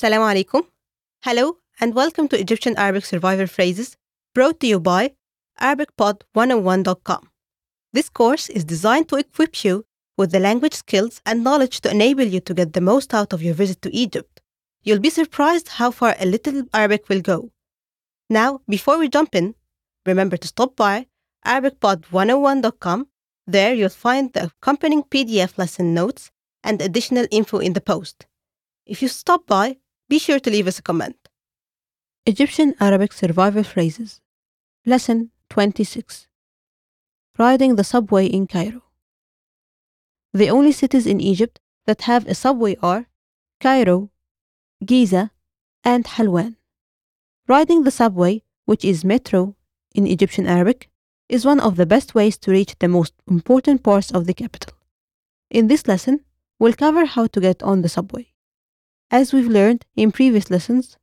Salam alaikum. Hello and welcome to Egyptian Arabic Survival Phrases brought to you by ArabicPod101.com. This course is designed to equip you with the language skills and knowledge to enable you to get the most out of your visit to Egypt. You'll be surprised how far a little Arabic will go. Now, before we jump in, remember to stop by ArabicPod101.com. There you'll find the accompanying PDF lesson notes and additional info in the post. If you stop by, be sure to leave us a comment. Egyptian Arabic Survival Phrases Lesson 26 Riding the subway in Cairo. The only cities in Egypt that have a subway are Cairo, Giza, and Helwan. Riding the subway, which is metro in Egyptian Arabic, is one of the best ways to reach the most important parts of the capital. In this lesson, we'll cover how to get on the subway. As we've learned in previous lessons,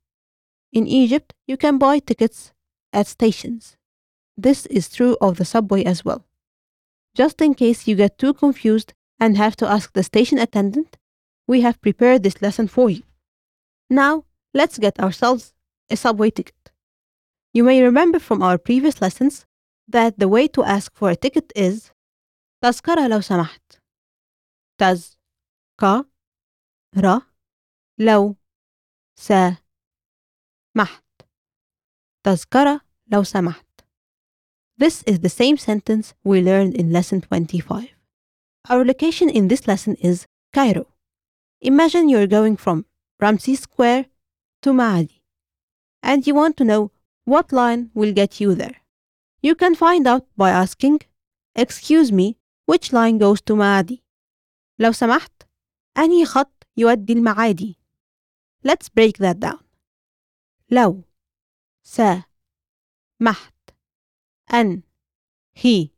in Egypt you can buy tickets at stations. This is true of the subway as well. Just in case you get too confused and have to ask the station attendant, we have prepared this lesson for you. Now, let's get ourselves a subway ticket. You may remember from our previous lessons that the way to ask for a ticket is تذكرة لو سمحت تز ك ر لو س محت تذكرة لو سمحت This is the same sentence we learned in lesson 25. Our location in this lesson is Cairo. Imagine you're going from Ramses Square to Maadi and you want to know what line will get you there. You can find out by asking, Excuse me, which line goes to Maadi? لو سمحت أنهي خط يودي المعادي؟ Let's break that down. لو سمحت أن هي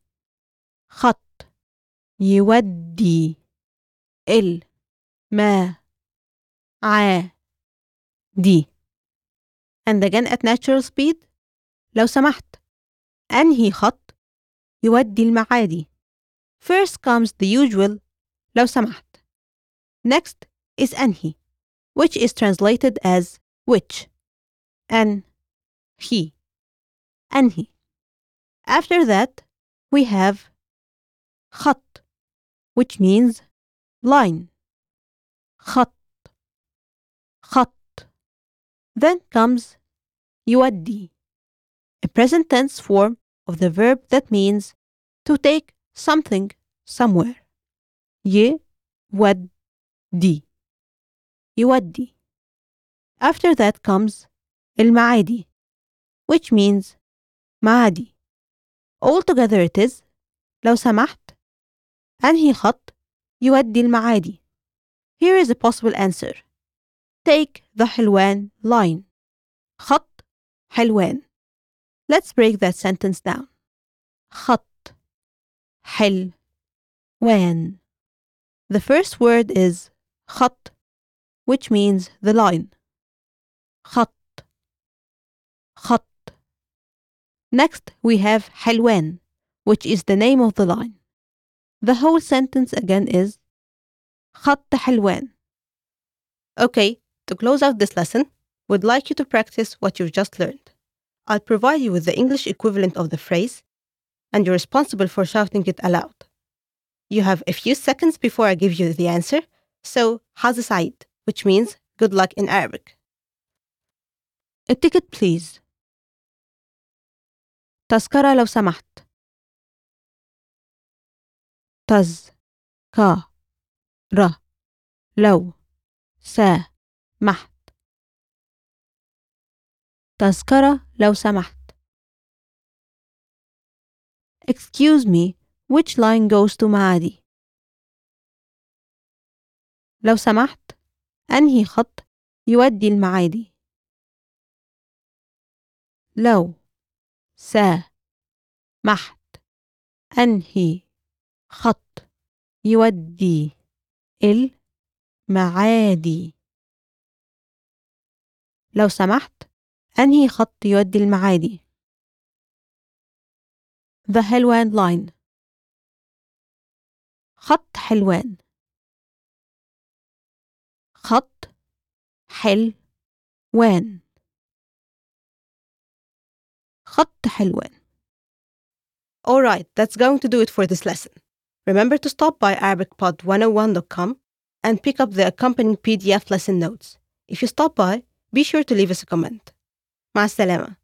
خط يودي المعادي and again at natural speed لو سمحت أنهي خط يودي المعادي First comes the usual لو سمحت Next is أنهي which is translated as which أن he أنهي After that we have خط which means line خط خط Then comes يودي a present tense form of the verb that means to take something somewhere. يودي يودي. After that comes المعادي which means معادي. Altogether it is لو سمحت أنهي خط يودي المعادي. Here is a possible answer. Take the حلوان line. خط حلوان. Let's break that sentence down. خط حلوان. The first word is خط, which means the line. خط خط. Next we have حلوان, which is the name of the line. The whole sentence again is خط حلوان. Okay, to close out this lesson, we'd like you to practice what you've just learned. I'll provide you with the English equivalent of the phrase, and you're responsible for shouting it aloud. You have a few seconds before I give you the answer, so حظ سعيد, which means good luck in Arabic. A ticket please. تذكرة لو سمحت. ر لو سمحت. تذكرة لو سمحت. Excuse me, which line goes to معادي؟ لو سمحت أنهي خط يودي المعادي؟ لو سمحت أنهي خط يودي المعادي؟ لو سمحت أنهي خط يودي المعادي؟ The Helwan line خط حلوان خط حل وان خط حلوان Alright, that's going to do it for this lesson. Remember to stop by ArabicPod101.com and pick up the accompanying PDF lesson notes. If you stop by, be sure to leave us a comment. مع السلامة